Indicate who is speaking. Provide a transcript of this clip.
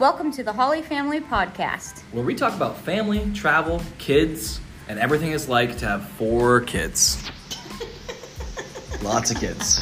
Speaker 1: Welcome to the Hawley Family Podcast.
Speaker 2: where we talk about family, travel, kids, and everything it's like to have four kids. Lots of kids.